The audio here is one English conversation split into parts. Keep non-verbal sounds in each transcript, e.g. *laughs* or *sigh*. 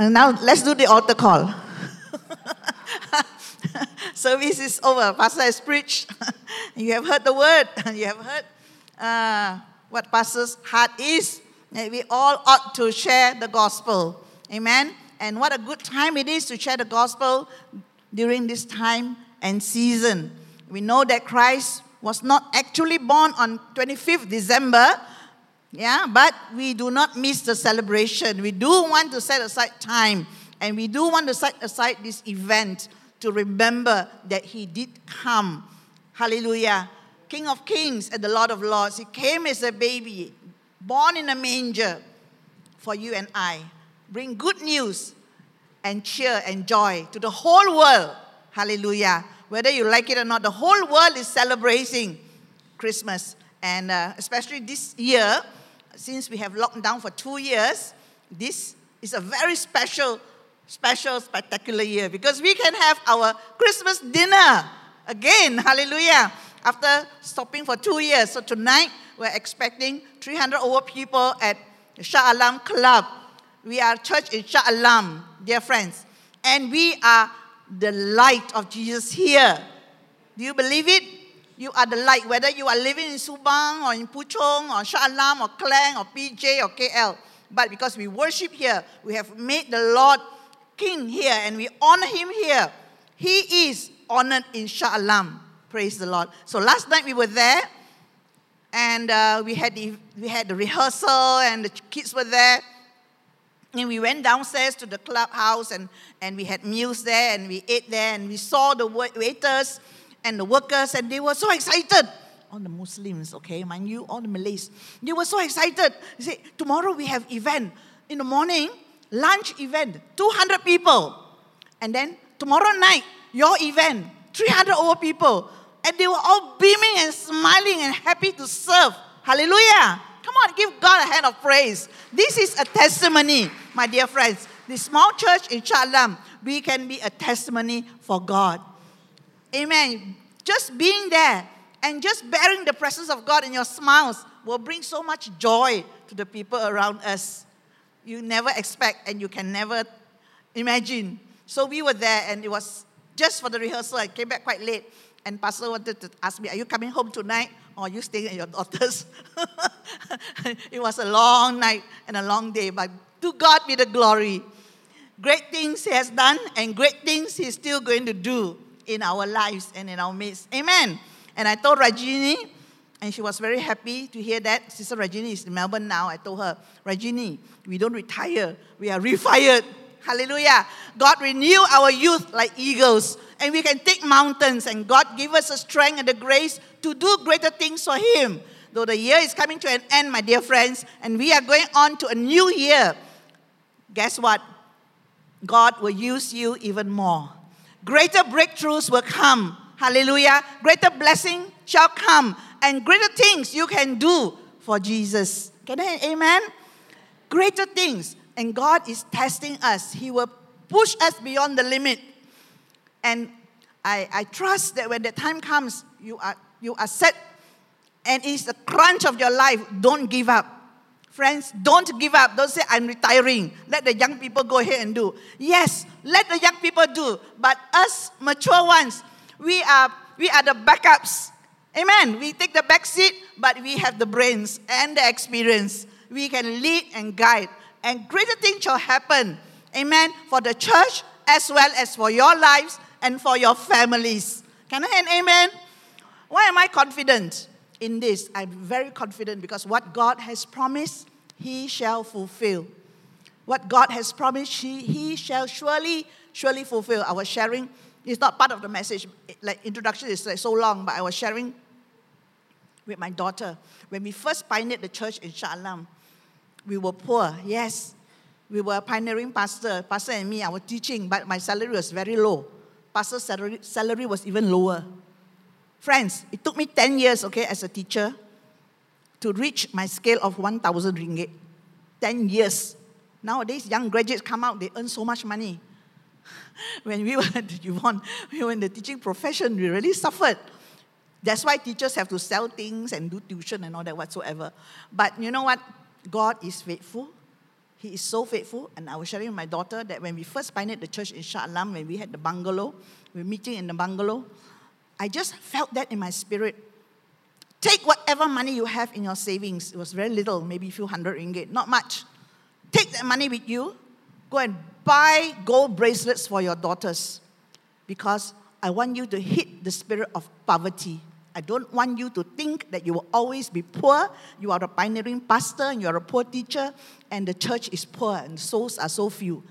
And now let's do the altar call. *laughs* Service is over. Pastor has preached. *laughs* you have heard the word. *laughs* You have heard uh, what Pastor's heart is. We all ought to share the gospel. Amen. And what a good time it is to share the gospel during this time and season. We know that Christ was not actually born on 25th December, yeah, but we do not miss the celebration. We do want to set aside time and we do want to set aside this event to remember that he did come. Hallelujah. King of kings and the Lord of lords. He came as a baby, born in a manger for you and I. Bring good news and cheer and joy to the whole world. Hallelujah. Whether you like it or not, the whole world is celebrating Christmas. And uh, especially this year, since we have locked down for two years, this is a very special special, spectacular year because we can have our Christmas dinner again. Hallelujah. After stopping for two years. So tonight, we're expecting 300 over people at Shah Alam Club. We are church in Shah Alam, dear friends. And we are the light of Jesus here. Do you believe it? You are the light, whether you are living in Subang or in Puchong or Shah Alam or Klang or PJ or KL. But because we worship here, we have made the Lord king here and we honor him here. He is honored in Shah Alam. Praise the Lord. So last night we were there and uh, we, had the, we had the rehearsal and the kids were there. And we went downstairs to the clubhouse and, and we had meals there and we ate there and we saw the waiters and the workers and they were so excited. All the Muslims, okay, mind you, all the Malays. They were so excited. They said, tomorrow we have event. In the morning, lunch event, 200 people. And then tomorrow night, your event, 300 over people. And they were all beaming and smiling and happy to serve. Hallelujah. Come on, give God a hand of praise. This is a testimony, my dear friends. The small church in Shah Alam, we can be a testimony for God. Amen. Just being there and just bearing the presence of God in your smiles will bring so much joy to the people around us you never expect and you can never imagine. So we were there and it was just for the rehearsal. I came back quite late and Pastor wanted to ask me, Are you coming home tonight or are you staying at your daughter's? *laughs* it was a long night and a long day, but to God be the glory. Great things He has done and great things He's still going to do in our lives and in our midst. Amen. And I told Rajini, and she was very happy to hear that. Sister Rajini is in Melbourne now. I told her, Rajini, we don't retire, we are refired. *laughs* Hallelujah. God renew our youth like eagles, and we can take mountains, and God give us the strength and the grace to do greater things for Him. Though the year is coming to an end, my dear friends, and we are going on to a new year, guess what? God will use you even more. Greater breakthroughs will come. Hallelujah. Greater blessing shall come and greater things you can do for Jesus. Can I amen? Greater things. And God is testing us. He will push us beyond the limit. And I, I trust that when the time comes, you are, you are set and it's the crunch of your life. Don't give up. Friends, don't give up. Don't say, I'm retiring. Let the young people go ahead and do. Yes, let the young people do. But us mature ones, we are, we are the backups. Amen. We take the back seat, but we have the brains and the experience. We can lead and guide, and greater things shall happen. Amen. For the church as well as for your lives and for your families. Can I hear amen? Why am I confident in this? I'm very confident because what God has promised, He shall fulfill. What God has promised, He, he shall surely, surely fulfill. I was sharing it's not part of the message. Like introduction is like so long, but I was sharing with my daughter. When we first pioneered the church in Shah we were poor, yes. We were a pioneering pastor. Pastor and me, I was teaching, but my salary was very low. Pastor's salary, salary was even lower. Friends, it took me 10 years, okay, as a teacher to reach my scale of 1,000 ringgit. 10 years. Nowadays, young graduates come out, they earn so much money. *laughs* when we were, *laughs* Yvonne, we were in the teaching profession, we really suffered. That's why teachers have to sell things and do tuition and all that whatsoever. But you know what? God is faithful. He is so faithful. And I was sharing with my daughter that when we first pioneered the church in Shah Alam, when we had the bungalow, we were meeting in the bungalow, I just felt that in my spirit. Take whatever money you have in your savings. It was very little, maybe a few hundred ringgit, not much. Take that money with you, go and buy gold bracelets for your daughters because I want you to hit the spirit of poverty. I don't want you to think that you will always be poor. You are a pioneering pastor and you are a poor teacher, and the church is poor and souls are so few.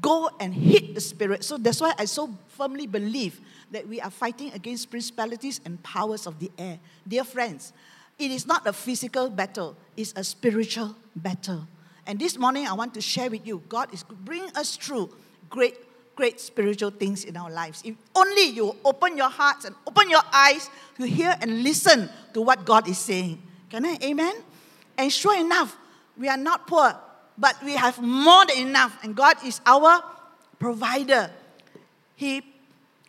Go and hit the spirit. So that's why I so firmly believe that we are fighting against principalities and powers of the air. Dear friends, it is not a physical battle, it's a spiritual battle. And this morning, I want to share with you God is bringing us through great, great spiritual things in our lives. If only you open your hearts and open your eyes to hear and listen to what God is saying. Can I? Amen? And sure enough, we are not poor, but we have more than enough, and God is our provider. He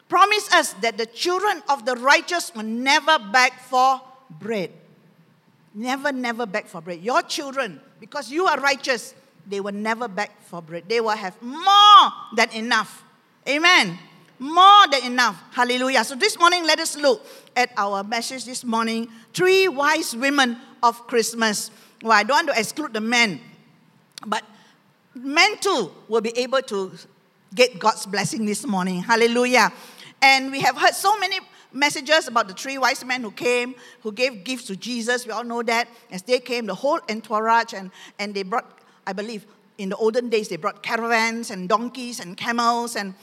promised us that the children of the righteous will never beg for bread. Never, never beg for bread. Your children, because you are righteous, they will never beg for bread. They will have more than enough. Amen. More than enough. Hallelujah. So this morning, let us look at our message this morning three wise women of Christmas. Well, I don't want to exclude the men, but men too will be able to get God's blessing this morning. Hallelujah. And we have heard so many messages about the three wise men who came, who gave gifts to Jesus. We all know that. As they came, the whole entourage, and, and they brought, I believe, in the olden days, they brought caravans and donkeys and camels and,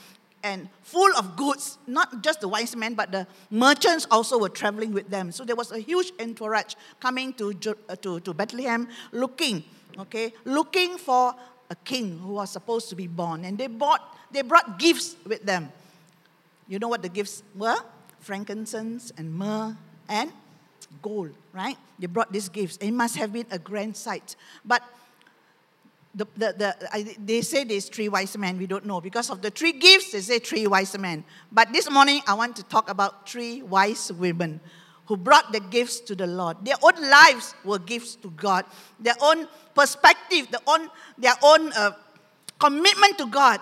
and full of goods. Not just the wise men, but the merchants also were traveling with them. So there was a huge entourage coming to, uh, to, to Bethlehem looking, okay, looking for a king who was supposed to be born. And they bought, they brought gifts with them. You know what the gifts were? Frankincense and myrrh and gold, right? They brought these gifts. It must have been a grand sight. But the, the, the, I, they say there's three wise men. We don't know. Because of the three gifts, they say three wise men. But this morning, I want to talk about three wise women who brought the gifts to the Lord. Their own lives were gifts to God. Their own perspective, their own, their own uh, commitment to God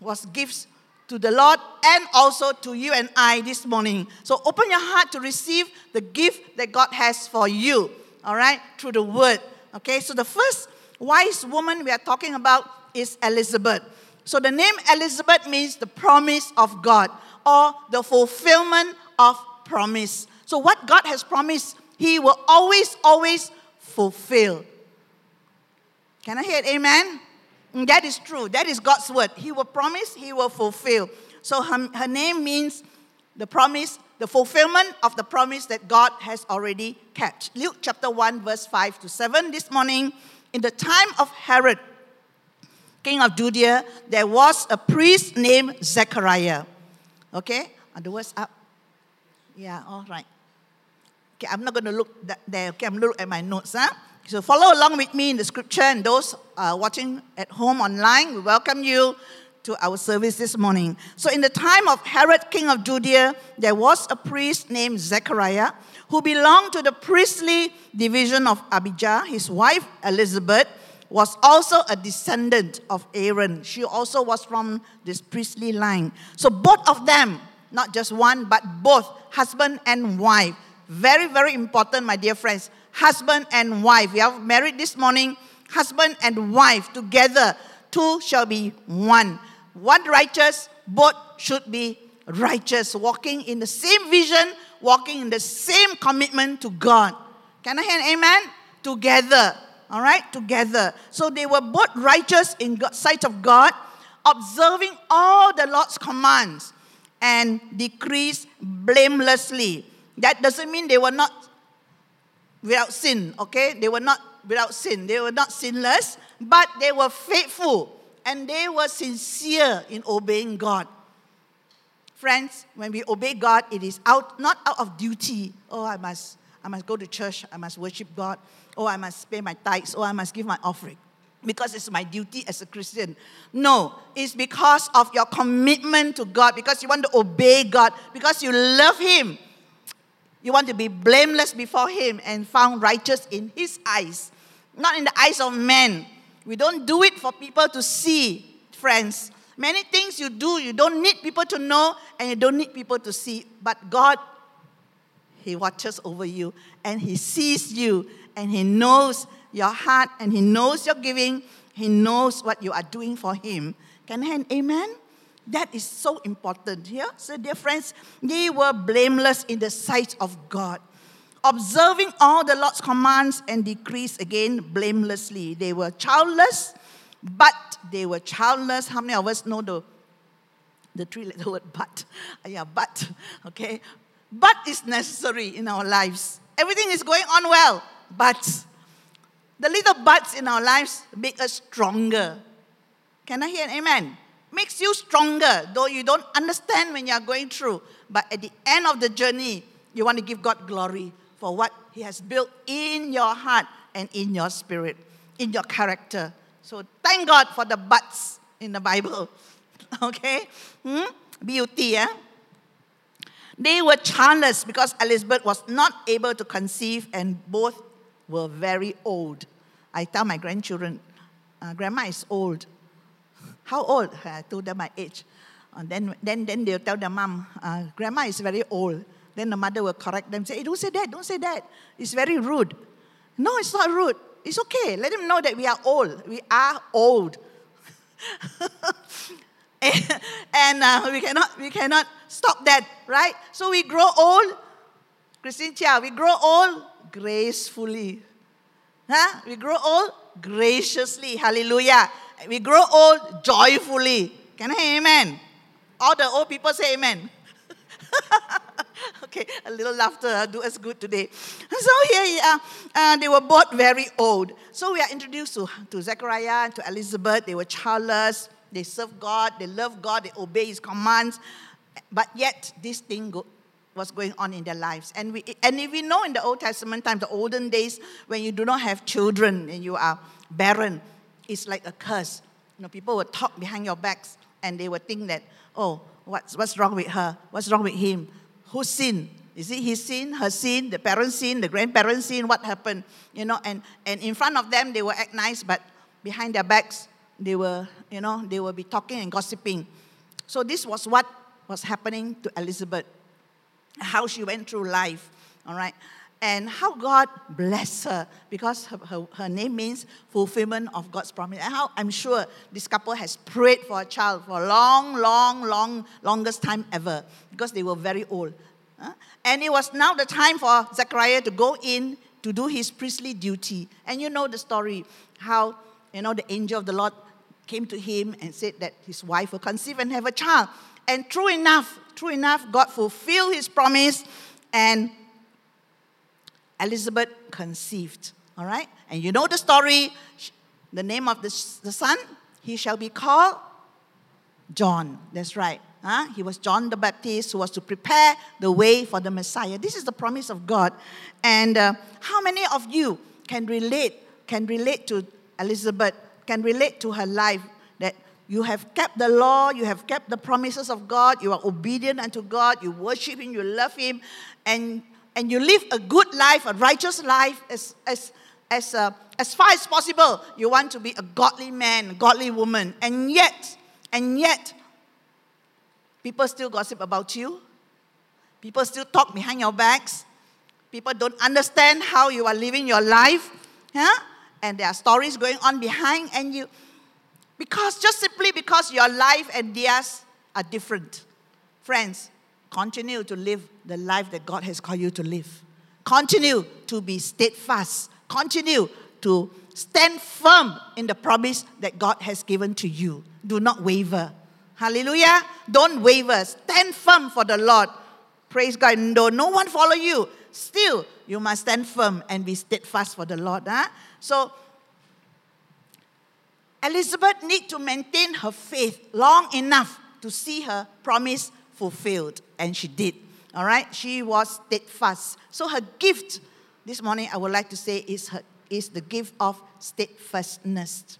was gifts to the Lord and also to you and I this morning. So open your heart to receive the gift that God has for you, all right, through the word. Okay, so the first wise woman we are talking about is Elizabeth. So the name Elizabeth means the promise of God or the fulfillment of promise. So what God has promised, He will always, always fulfill. Can I hear it? Amen? And that is true. That is God's word. He will promise, He will fulfill. So her, her name means the promise, the fulfillment of the promise that God has already kept. Luke chapter 1, verse 5 to 7. This morning, in the time of Herod, king of Judea, there was a priest named Zechariah. Okay? Are the words up? Yeah, all right. Okay, I'm not going to look that there. Okay, I'm going to look at my notes. Huh? So follow along with me in the scripture, and those uh, watching at home online, we welcome you to our service this morning. So, in the time of Herod, king of Judea, there was a priest named Zechariah who belonged to the priestly division of Abijah. His wife, Elizabeth, was also a descendant of Aaron. She also was from this priestly line. So, both of them, not just one, but both, husband and wife, very, very important, my dear friends husband and wife. We are married this morning, husband and wife together. Two shall be one. One righteous, both should be righteous, walking in the same vision, walking in the same commitment to God. Can I hear amen? Together. All right? Together. So they were both righteous in sight of God, observing all the Lord's commands and decrees blamelessly. That doesn't mean they were not without sin, okay? They were not without sin. They were not sinless, but they were faithful and they were sincere in obeying God. Friends, when we obey God, it is out not out of duty. Oh, I must I must go to church, I must worship God. Oh, I must pay my tithes, oh, I must give my offering. Because it's my duty as a Christian. No, it's because of your commitment to God, because you want to obey God, because you love Him you want to be blameless before Him and found righteous in His eyes, not in the eyes of men. We don't do it for people to see, friends. Many things you do, you don't need people to know and you don't need people to see. But God, He watches over you and He sees you and He knows your heart and He knows your giving. He knows what you are doing for Him. Can I an amen? That is so important here. So, dear friends, they were blameless in the sight of God, observing all the Lord's commands and decrees again blamelessly. They were childless, but they were childless. How many of us know the, the three letter word but? *laughs* Yeah, but, okay? But is necessary in our lives. Everything is going on well, but the little buts in our lives make us stronger. Can I hear an amen? Makes you stronger, though you don't understand when you are going through. But at the end of the journey, you want to give God glory for what He has built in your heart and in your spirit, in your character. So thank God for the buts in the Bible. *laughs* Okay? Hmm? Beauty, eh? They were childless because Elizabeth was not able to conceive, and both were very old. I tell my grandchildren, uh, Grandma is old. How old? I told them my age. And then, then, then they'll tell their mom, uh, Grandma is very old. Then the mother will correct them, say, hey, don't say that, don't say that. It's very rude. No, it's not rude. It's okay. Let them know that we are old. We are old. *laughs* and, and uh, we, cannot, we cannot stop that, right? So we grow old. Christine Chia, we grow old gracefully. Huh? We grow old graciously. Hallelujah. We grow old joyfully. Can I amen? All the old people say amen. *laughs* okay, a little laughter do us good today. *laughs* So here uh, uh, they were both very old. So we are introduced to, to Zechariah and to Elizabeth. They were childless. They serve God. They love God. They obey His commands. But yet, this thing go, was going on in their lives. And, we, and if we know in the Old Testament time, the olden days, when you do not have children and you are barren, it's like a curse. You know, people would talk behind your backs and they would think that, oh, what's, what's wrong with her? What's wrong with him? Who sinned? Is it his sin, her sin, the parents' sin, the grandparents' sin? What happened? You know, and, and in front of them, they will act nice, but behind their backs, they were, you know, they will be talking and gossiping. So this was what was happening to Elizabeth, how she went through life, all right? And how God blessed her because her, her, her, name means fulfillment of God's promise. And how I'm sure this couple has prayed for a child for a long, long, long, longest time ever because they were very old. And it was now the time for Zechariah to go in to do his priestly duty. And you know the story how, you know, the angel of the Lord came to him and said that his wife will conceive and have a child. And true enough, true enough, God fulfilled his promise and Elizabeth conceived. All right? And you know the story. The name of the, the son, he shall be called John. That's right. Huh? He was John the Baptist who was to prepare the way for the Messiah. This is the promise of God. And uh, how many of you can relate, can relate to Elizabeth, can relate to her life that you have kept the law, you have kept the promises of God, you are obedient unto God, you worship Him, you love Him, and and you live a good life, a righteous life, as, as, as, uh, as far as possible, you want to be a godly man, godly woman. And yet, and yet, people still gossip about you. People still talk behind your backs. People don't understand how you are living your life. Huh? And there are stories going on behind, and you, because just simply because your life and theirs are different. Friends, Continue to live the life that God has called you to live. Continue to be steadfast. Continue to stand firm in the promise that God has given to you. Do not waver. Hallelujah. Don't waver. Stand firm for the Lord. Praise God. No, no one follow you. Still, you must stand firm and be steadfast for the Lord. Huh? So, Elizabeth need to maintain her faith long enough to see her promise fulfilled. And she did. All right? She was steadfast. So her gift this morning, I would like to say, is, her, is the gift of steadfastness.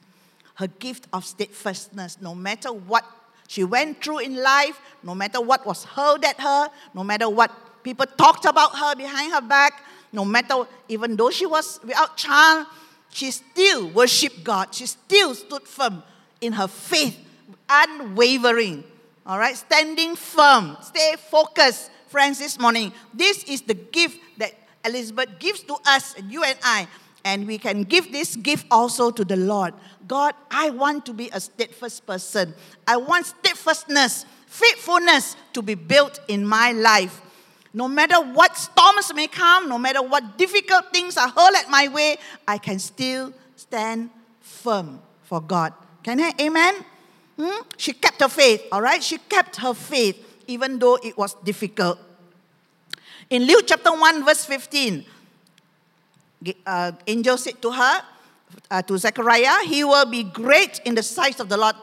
Her gift of steadfastness. No matter what she went through in life, no matter what was hurled at her, no matter what people talked about her behind her back, no matter, even though she was without child, she still worshiped God. She still stood firm in her faith, unwavering. All right, standing firm, stay focused, friends, this morning. This is the gift that Elizabeth gives to us, and you and I, and we can give this gift also to the Lord. God, I want to be a steadfast person. I want steadfastness, faithfulness to be built in my life. No matter what storms may come, no matter what difficult things are hurled at my way, I can still stand firm for God. Can I? Amen? Hmm? She kept her faith, all right? She kept her faith even though it was difficult. In Luke chapter 1, verse 15, uh, angel said to her, uh, to Zechariah, he will be great in the sight of the Lord,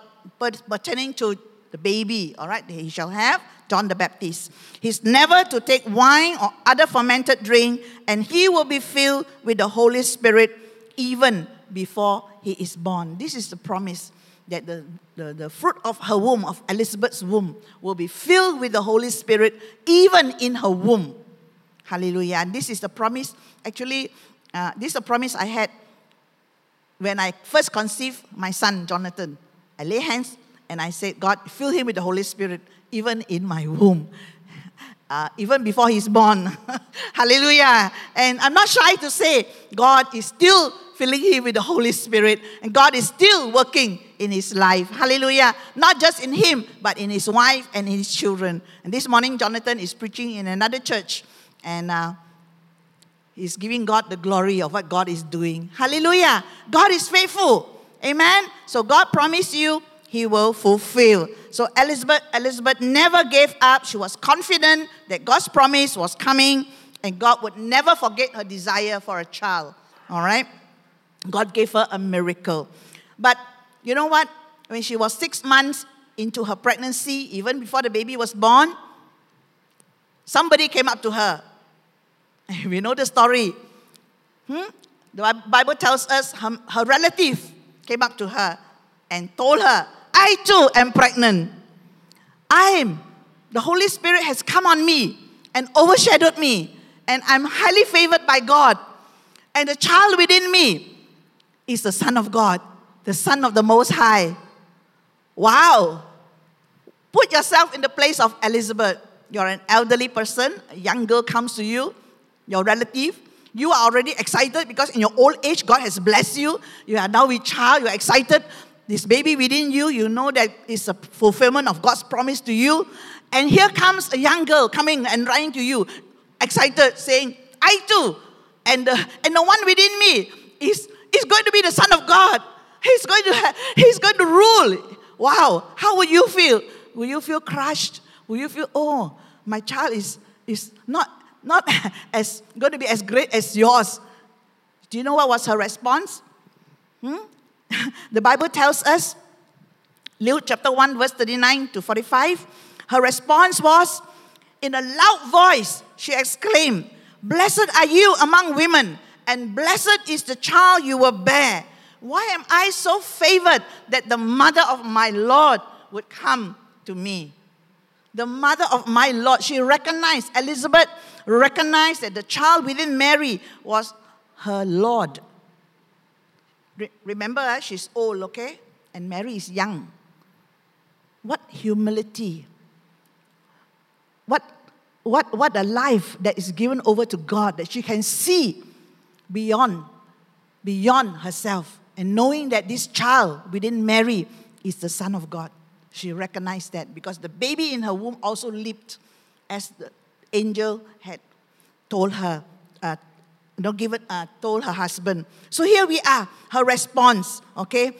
pertaining to the baby, all right, he shall have John the Baptist. He's never to take wine or other fermented drink, and he will be filled with the Holy Spirit even before he is born. This is the promise that the, the, the fruit of her womb, of Elizabeth's womb, will be filled with the Holy Spirit even in her womb. Hallelujah. And this is the promise. Actually, uh, this is a promise I had when I first conceived my son, Jonathan. I lay hands and I said, God, fill him with the Holy Spirit even in my womb. *laughs* Uh, even before he's born. *laughs* Hallelujah. And I'm not shy to say, God is still filling him with the Holy Spirit, and God is still working in his life. Hallelujah. Not just in him, but in his wife and his children. And this morning, Jonathan is preaching in another church, and uh, he's giving God the glory of what God is doing. Hallelujah. God is faithful. Amen. So God promised you he will fulfill. So Elizabeth, Elizabeth never gave up. She was confident that God's promise was coming and God would never forget her desire for a child. All right? God gave her a miracle. But you know what? When she was six months into her pregnancy, even before the baby was born, somebody came up to her. *laughs* We know the story. Hmm? The Bible tells us her, her relative came up to her and told her, I too am pregnant. I am. The Holy Spirit has come on me and overshadowed me, and I'm highly favored by God. And the child within me is the Son of God, the Son of the Most High. Wow. Put yourself in the place of Elizabeth. You're an elderly person, a young girl comes to you, your relative. You are already excited because in your old age, God has blessed you. You are now with child, you're excited this baby within you, you know that it's a fulfillment of God's promise to you. And here comes a young girl coming and running to you, excited, saying, I too. And the, and the one within me is, is going to be the Son of God. He's going to, he's going to rule. Wow. How will you feel? Will you feel crushed? Will you feel, oh, my child is, is not, not *laughs* as going to be as great as yours? Do you know what was her response? Hmm? *laughs* the Bible tells us, Luke chapter 1, verse 39 to 45, her response was, in a loud voice, she exclaimed, Blessed are you among women, and blessed is the child you will bear. Why am I so favored that the mother of my Lord would come to me? The mother of my Lord, she recognized, Elizabeth recognized that the child within Mary was her Lord. Re- remember, uh, she's old, okay? And Mary is young. What humility. What, what, what a life that is given over to God that she can see beyond, beyond herself. And knowing that this child within Mary is the Son of God. She recognized that because the baby in her womb also leaped as the angel had told her uh, given, uh, told her husband. So here we are, her response, okay?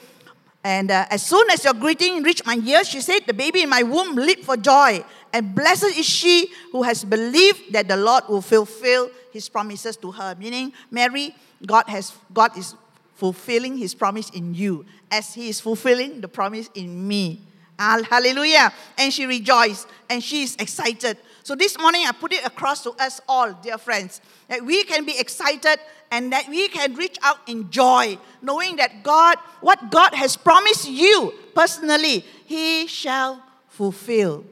And uh, as soon as your greeting reached my ears, she said, The baby in my womb leaped for joy. And blessed is she who has believed that the Lord will fulfill his promises to her. Meaning, Mary, God, has, God is fulfilling his promise in you as he is fulfilling the promise in me. Hallelujah. And she rejoiced and she is excited. So this morning, I put it across to us all, dear friends, that we can be excited and that we can reach out in joy, knowing that God, what God has promised you personally, He shall fulfill.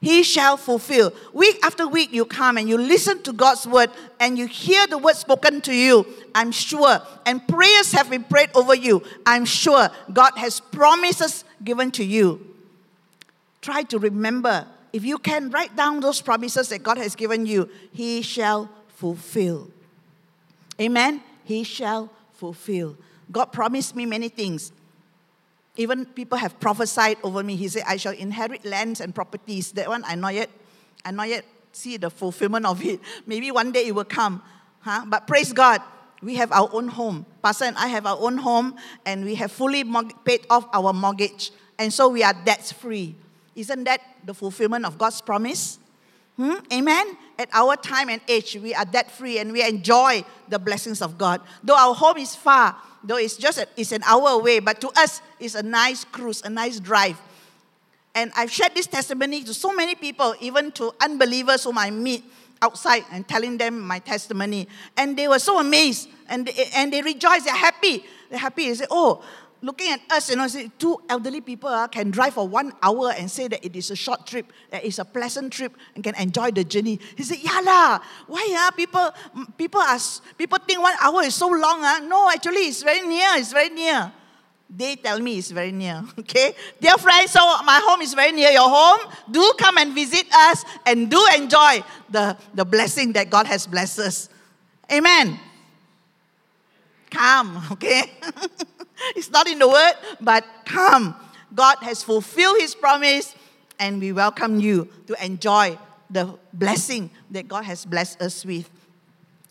He shall fulfill. Week after week, you come and you listen to God's word and you hear the word spoken to you. I'm sure. And prayers have been prayed over you. I'm sure God has promises given to you. Try to remember. If you can write down those promises that God has given you, He shall fulfill. Amen? He shall fulfill. God promised me many things. Even people have prophesied over me. He said, I shall inherit lands and properties. That one I not yet, I not yet see the fulfillment of it. *laughs* Maybe one day it will come. Huh? But praise God, we have our own home. Pastor and I have our own home, and we have fully paid off our mortgage. And so we are debt free. Isn't that the fulfillment of God's promise? Hmm? Amen? At our time and age, we are debt free and we enjoy the blessings of God. Though our home is far, though it's just a, it's an hour away, but to us, it's a nice cruise, a nice drive. And I've shared this testimony to so many people, even to unbelievers whom I meet outside and telling them my testimony. And they were so amazed and they, and they rejoice, they're happy. They're happy. They say, Oh, looking at us, you know, say, two elderly people uh, can drive for one hour and say that it is a short trip, that it's a pleasant trip, and can enjoy the journey. He said, "Yeah lah, why uh, people people are people think one hour is so long? Uh? No, actually, it's very near. It's very near." They tell me it's very near. *laughs* Okay, dear friends, so my home is very near your home. Do come and visit us and do enjoy the, the blessing that God has blessed us. Amen. Come, *laughs* okay? *laughs* it's not in the word, but come. God has fulfilled his promise, and we welcome you to enjoy the blessing that God has blessed us with.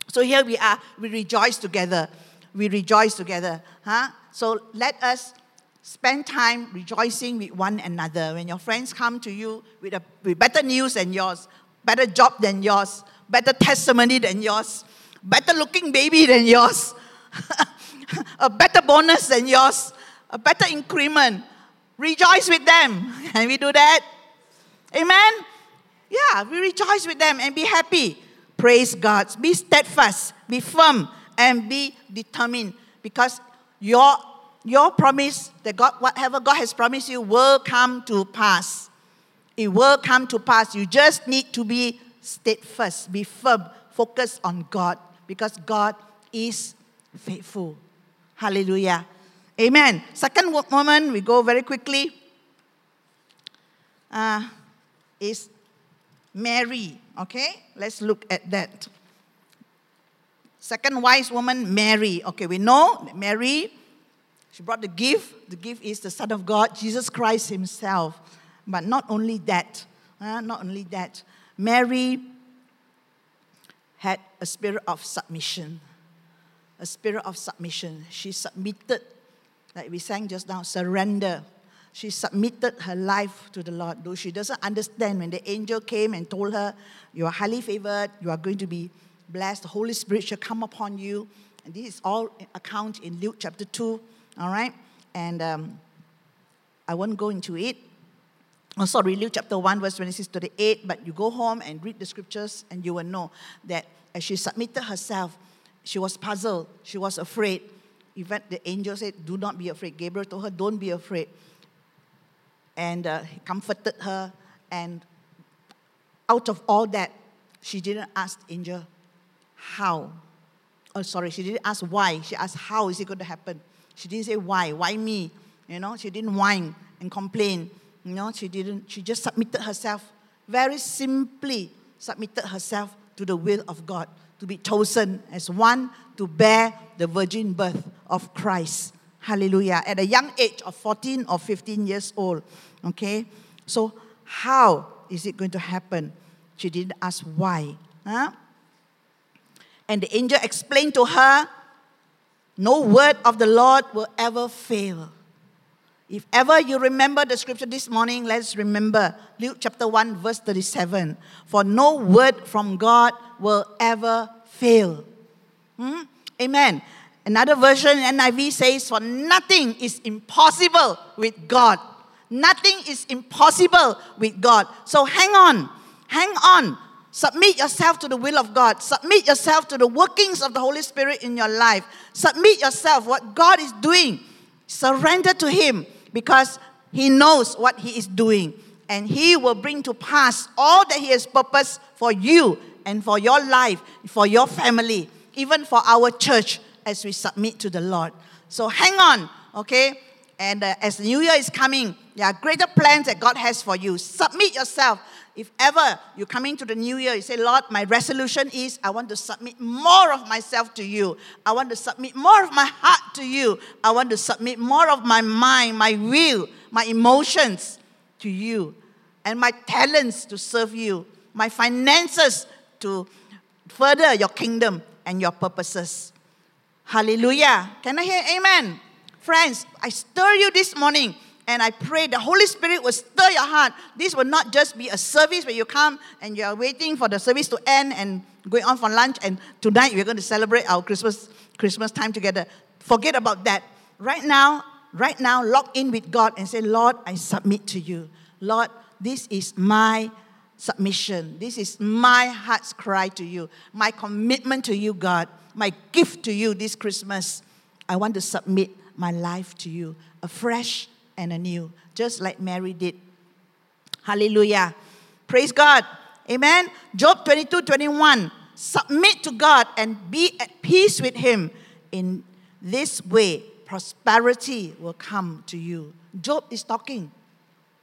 So here we are, we rejoice together. We rejoice together. Huh? So let us spend time rejoicing with one another. When your friends come to you with, a, with better news than yours, better job than yours, better testimony than yours, better looking baby than yours, *laughs* *laughs* a better bonus than yours, a better increment. Rejoice with them. *laughs* Can we do that? Amen? Yeah, we rejoice with them and be happy. Praise God. Be steadfast, be firm, and be determined because your, your promise that God, whatever God has promised you, will come to pass. It will come to pass. You just need to be steadfast, be firm, focus on God because God is faithful. Hallelujah. Amen. Second moment, we go very quickly, uh, is Mary. Okay, let's look at that. Second wise woman, Mary. Okay, we know Mary, she brought the gift. The gift is the Son of God, Jesus Christ Himself. But not only that, uh, not only that, Mary had a spirit of submission a spirit of submission. She submitted, like we sang just now, surrender. She submitted her life to the Lord, though she doesn't understand when the angel came and told her, You are highly favored, you are going to be blessed, the Holy Spirit shall come upon you. And this is all account in Luke chapter 2, all right? And um, I won't go into it. Oh, sorry, Luke chapter 1, verse 26 to the 8, but you go home and read the scriptures and you will know that as she submitted herself, she was puzzled. She was afraid. Even the angel said, Do not be afraid. Gabriel told her, Don't be afraid. And uh, he comforted her. And out of all that, she didn't ask angel, How? Oh, sorry, she didn't ask why. She asked, How is it going to happen? She didn't say why. Why me? You know, she didn't whine and complain. You know, she didn't, she just submitted herself, very simply submitted herself to the will of God to be chosen as one to bear the virgin birth of Christ. Hallelujah. At a young age of 14 or 15 years old. Okay? So, how is it going to happen? She didn't ask why. Huh? And the angel explained to her no word of the Lord will ever fail. If ever you remember the scripture this morning, let's remember Luke chapter 1, verse 37. For no word from God will ever fail. Hmm? Amen. Another version, NIV says, For nothing is impossible with God. Nothing is impossible with God. So hang on. Hang on. Submit yourself to the will of God. Submit yourself to the workings of the Holy Spirit in your life. Submit yourself what God is doing. Surrender to Him because He knows what He is doing. and He will bring to pass all that He has purposed for you and for your life, for your family, even for our church as we submit to the Lord. So hang on, okay? And uh, as the new year is coming, there are greater plans that God has for you. Submit yourself. If ever you come into the new year, you say, Lord, my resolution is I want to submit more of myself to you. I want to submit more of my heart to you. I want to submit more of my mind, my will, my emotions to you, and my talents to serve you, my finances to further your kingdom and your purposes. Hallelujah. Can I hear amen? Friends, I stir you this morning and I pray the Holy Spirit will stir your heart. This will not just be a service where you come and you're waiting for the service to end and going on for lunch, and tonight we're going to celebrate our Christmas, Christmas time together. Forget about that. Right now, right now, lock in with God and say, Lord, I submit to you. Lord, this is my submission. This is my heart's cry to you, my commitment to you, God, my gift to you this Christmas. I want to submit my life to you afresh and anew, just like Mary did. Hallelujah. Praise God. Amen. Job 22 21. Submit to God and be at peace with Him. In this way, prosperity will come to you. Job is talking.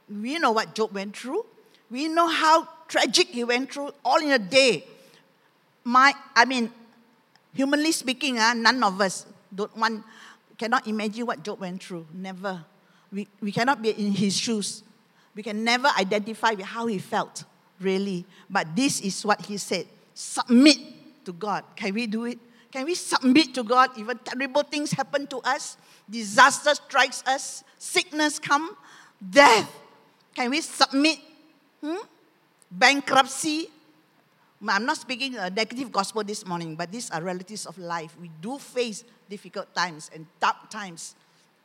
We know what Job went through. We know how tragic he went through all in a day. My, I mean, humanly speaking, uh, none of us don't want, cannot imagine what Job went through. Never. We, we cannot be in his shoes. We can never identify with how he felt, really. But this is what he said submit to God. Can we do it? Can we submit to God? Even terrible things happen to us, disaster strikes us, sickness come, death. Can we submit? Hmm? Bankruptcy. I'm not speaking a negative gospel this morning, but these are realities of life. We do face difficult times and dark times.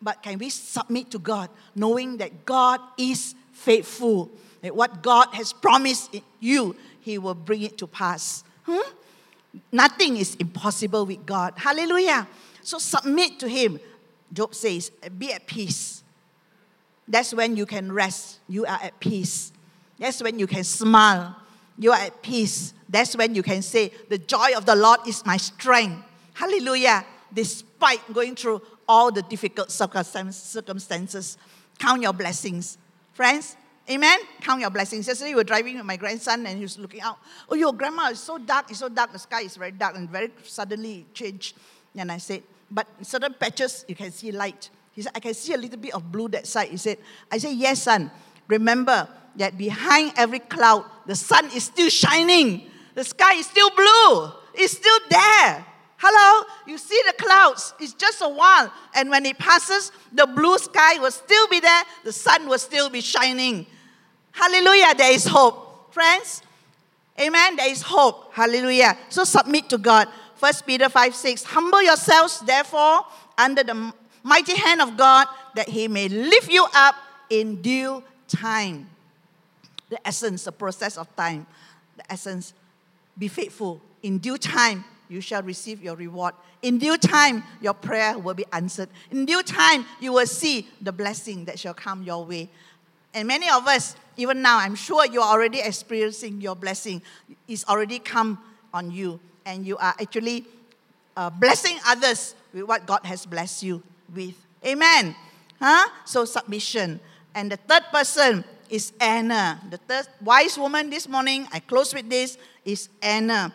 But can we submit to God, knowing that God is faithful, that what God has promised you, He will bring it to pass? Hmm? Nothing is impossible with God. Hallelujah. So submit to Him. Job says, Be at peace. That's when you can rest. You are at peace. That's when you can smile. You are at peace. That's when you can say, The joy of the Lord is my strength. Hallelujah. Despite going through all the difficult circumstances. Count your blessings. Friends, amen? Count your blessings. Yesterday we were driving with my grandson and he was looking out. Oh, your grandma is so dark, it's so dark. The sky is very dark and very suddenly changed. And I said, but in certain patches you can see light. He said, I can see a little bit of blue that side. He said, I said, yes, son. Remember that behind every cloud, the sun is still shining. The sky is still blue. It's still there. Hello? You see the clouds. It's just a while. And when it passes, the blue sky will still be there. The sun will still be shining. Hallelujah. There is hope. Friends, amen. There is hope. Hallelujah. So submit to God. First Peter 5 6. Humble yourselves, therefore, under the mighty hand of God, that he may lift you up in due time. The essence, the process of time. The essence, be faithful. In due time, you shall receive your reward. In due time, your prayer will be answered. In due time, you will see the blessing that shall come your way. And many of us, even now, I'm sure you are already experiencing your blessing. It's already come on you, and you are actually uh, blessing others with what God has blessed you with. Amen. Huh? So, submission. And the third person is Anna. The third wise woman this morning, I close with this, is Anna.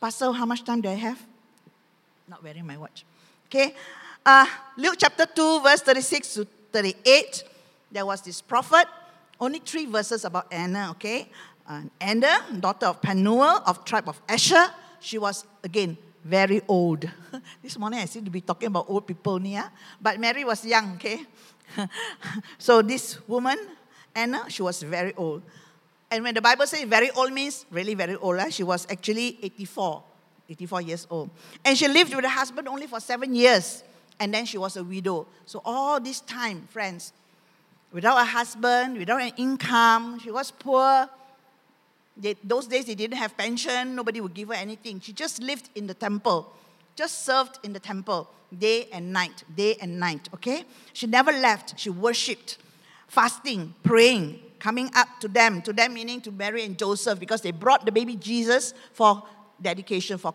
Pastor, how much time do I have? Not wearing my watch. Okay. Uh, Luke chapter 2, verse 36 to 38. There was this prophet. Only three verses about Anna, okay? Uh, Anna, daughter of Penuel of tribe of Asher. She was, again, very old. *laughs* this morning I seem to be talking about old people here. But Mary was young, okay? *laughs* so this woman, Anna, she was very old. And when the Bible says very old means really very old, she was actually 84, 84 years old. And she lived with her husband only for seven years. And then she was a widow. So all this time, friends, without a husband, without an income, she was poor. They, those days they didn't have pension, nobody would give her anything. She just lived in the temple, just served in the temple day and night, day and night, okay? She never left. She worshipped, fasting, praying, coming up to them, to them meaning to Mary and Joseph, because they brought the baby Jesus for dedication, for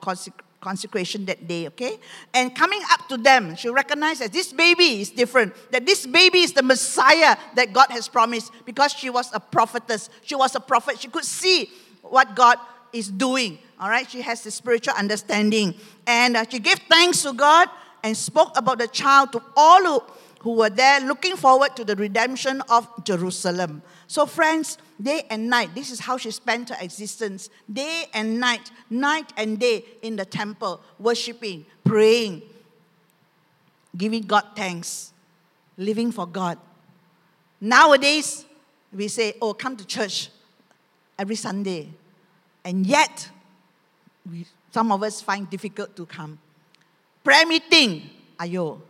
consecration that day, okay? And coming up to them, she recognized that this baby is different, that this baby is the Messiah that God has promised because she was a prophetess. She was a prophet. She could see what God is doing, all right? She has the spiritual understanding. And uh, she gave thanks to God and spoke about the child to all who, who were there looking forward to the redemption of Jerusalem. So, friends, day and night, this is how she spent her existence day and night, night and day in the temple, worshiping, praying, giving God thanks, living for God. Nowadays, we say, Oh, come to church every Sunday. And yet, we, some of us find difficult to come. Prayer meeting, ayo.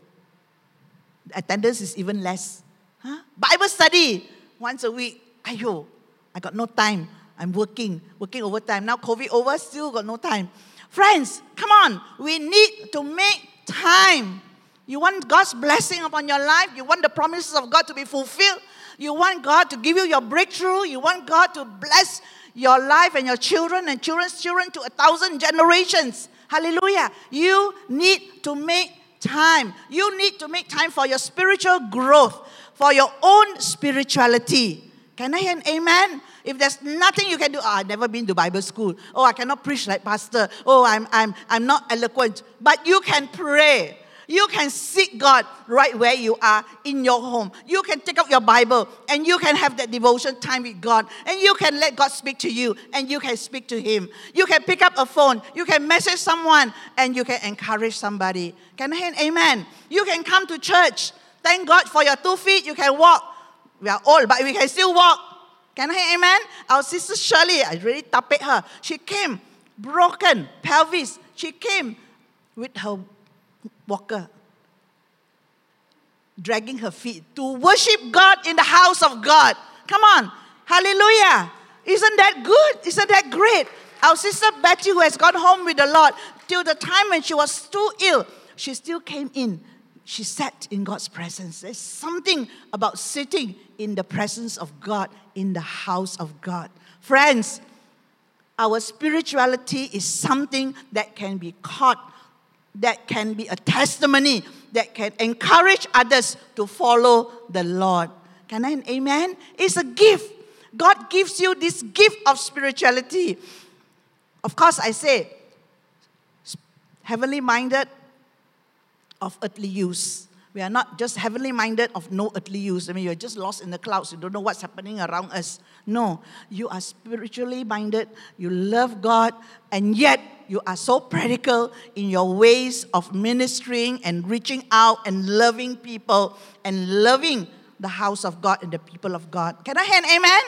Attendance is even less. Huh? Bible study, once a week, ayo. I got no time. I'm working, working overtime. Now COVID over, still got no time. Friends, come on. We need to make time. You want God's blessing upon your life? You want the promises of God to be fulfilled? You want God to give you your breakthrough? You want God to bless your life and your children and children's children to a thousand generations? Hallelujah. You need to make time. You need to make time for your spiritual growth, for your own spirituality. Can I hear an amen? If there's nothing you can do, oh, I've never been to Bible school. Oh, I cannot preach like pastor. Oh, I'm, I'm, I'm not eloquent. But you can pray. You can seek God right where you are in your home. You can take out your Bible and you can have that devotion time with God. And you can let God speak to you and you can speak to Him. You can pick up a phone. You can message someone and you can encourage somebody. Can I hear amen? You can come to church. Thank God for your two feet. You can walk. We are old, but we can still walk. Can I hear amen? Our sister Shirley, I really tapet her. She came broken pelvis. She came with her walker, dragging her feet to worship God in the house of God. Come on. Hallelujah. Isn't that good? Isn't that great? Our sister Betty, who has gone home with the Lord, till the time when she was too ill, she still came in. She sat in God's presence. There's something about sitting in the presence of God, in the house of God. Friends, our spirituality is something that can be caught that can be a testimony that can encourage others to follow the Lord. Can I? Amen? It's a gift. God gives you this gift of spirituality. Of course, I say, heavenly minded of earthly use. We are not just heavenly minded of no earthly use. I mean, you're just lost in the clouds. You don't know what's happening around us. No, you are spiritually minded. You love God, and yet you are so practical in your ways of ministering and reaching out and loving people and loving the house of God and the people of God. Can I an amen?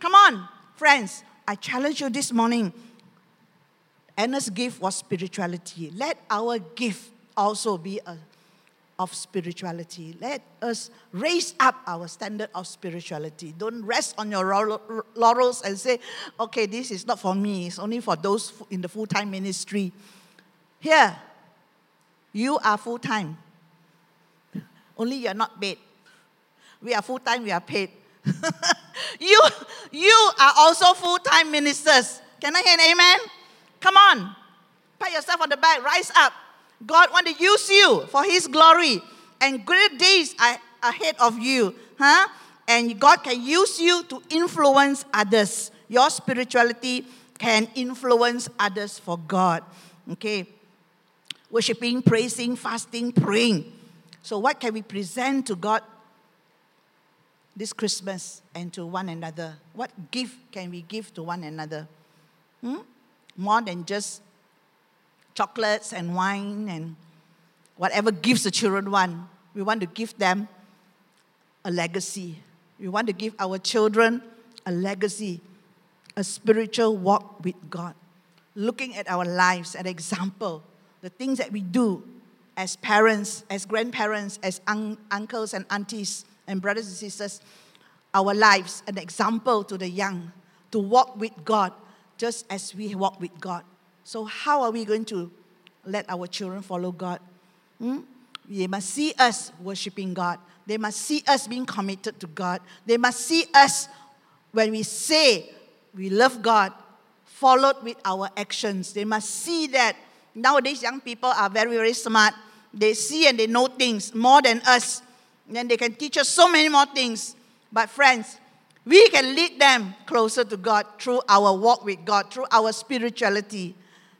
Come on, friends. I challenge you this morning. Anna's gift was spirituality. Let our gift also be a of spirituality. Let us raise up our standard of spirituality. Don't rest on your laurels and say, okay, this is not for me, it's only for those in the full time ministry. Here, you are full time, *laughs* only you're not paid. We are full time, we are paid. *laughs* you, you are also full time ministers. Can I hear an amen? Come on, pat yourself on the back, rise up. God want to use you for His glory, and great days are ahead of you, huh? And God can use you to influence others. Your spirituality can influence others for God. Okay, worshiping, praising, fasting, praying. So, what can we present to God this Christmas and to one another? What gift can we give to one another? Hmm? More than just chocolates and wine and whatever gifts the children want. We want to give them a legacy. We want to give our children a legacy, a spiritual walk with God. Looking at our lives, an example, the things that we do as parents, as grandparents, as un- uncles and aunties, and brothers and sisters, our lives, an example to the young to walk with God just as we walk with God. So, how are we going to let our children follow God? Hmm? They must see us worshiping God. They must see us being committed to God. They must see us when we say we love God, followed with our actions. They must see that. Nowadays, young people are very, very smart. They see and they know things more than us. Then they can teach us so many more things. But, friends, we can lead them closer to God through our walk with God, through our spirituality.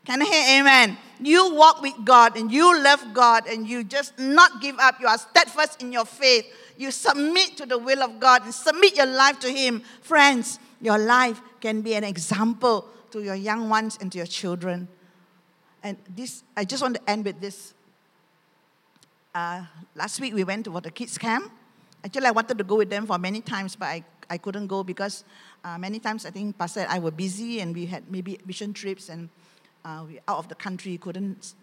Can I hear amen? You walk with God and you love God and you just not give up. You are steadfast in your faith. You submit to the will of God and submit your life to Him. Friends, your life can be an example to your young ones and to your children. And this, I just want to end with this. Uh, last week we went to the kids camp. Actually, I wanted to go with them for many times, but I, I couldn't go because uh, many times I think Pastor and I were busy and we had maybe mission trips and uh, we out of the country, couldn't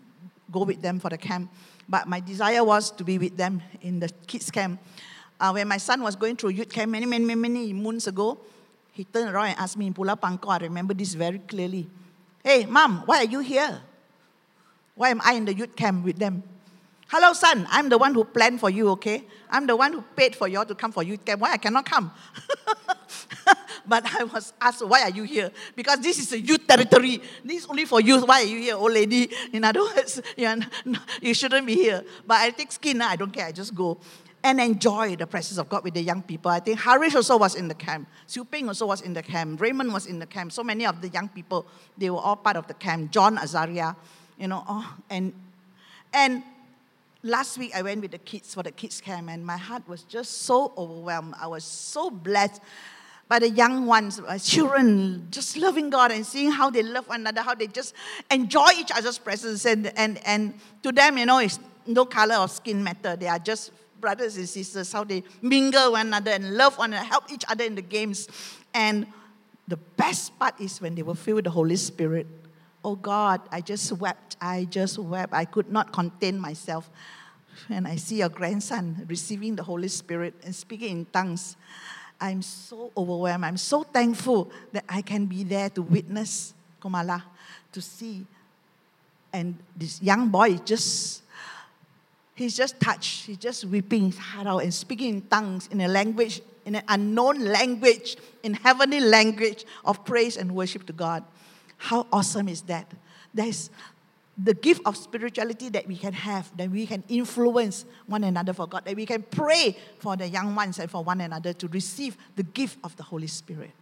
go with them for the camp. But my desire was to be with them in the kids camp. Uh, when my son was going through youth camp many, many, many, many months ago, he turned around and asked me in Pulau Pangkor, I remember this very clearly. Hey, mom, why are you here? Why am I in the youth camp with them? Hello, son, I'm the one who planned for you, okay? I'm the one who paid for you all to come for camp. Why I cannot come? *laughs* but I was asked, why are you here? Because this is a youth territory. This is only for youth. Why are you here, old lady? *laughs* In other words, *laughs* you, you shouldn't be here. But I take skin, I don't care, I just go and enjoy the presence of God with the young people. I think Harish also was in the camp. Siu Ping also was in the camp. Raymond was in the camp. So many of the young people, they were all part of the camp. John Azaria, you know, oh, and and last week I went with the kids for the kids camp, and my heart was just so overwhelmed. I was so blessed by the young ones, my children, just loving God and seeing how they love one another, how they just enjoy each other's presence. And, and, and to them, you know, it's no color or skin matter. They are just brothers and sisters, how they mingle one another and love one another, help each other in the games. And the best part is when they were filled with the Holy Spirit. Oh God, I just wept. I just wept. I could not contain myself. When I see your grandson receiving the Holy Spirit and speaking in tongues, I'm so overwhelmed. I'm so thankful that I can be there to witness Komala, to see. And this young boy just He's just touched. He's just weeping his heart out and speaking in tongues, in a language, in an unknown language, in heavenly language of praise and worship to God. How awesome is that? There's the gift of spirituality that we can have, that we can influence one another for God, that we can pray for the young ones and for one another to receive the gift of the Holy Spirit.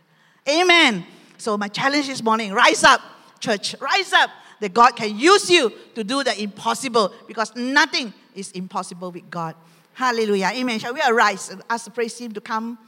Amen. So, my challenge this morning rise up, church, rise up, that God can use you to do the impossible because nothing is impossible with God. Hallelujah. Amen. Shall we arise and ask the praise team to come?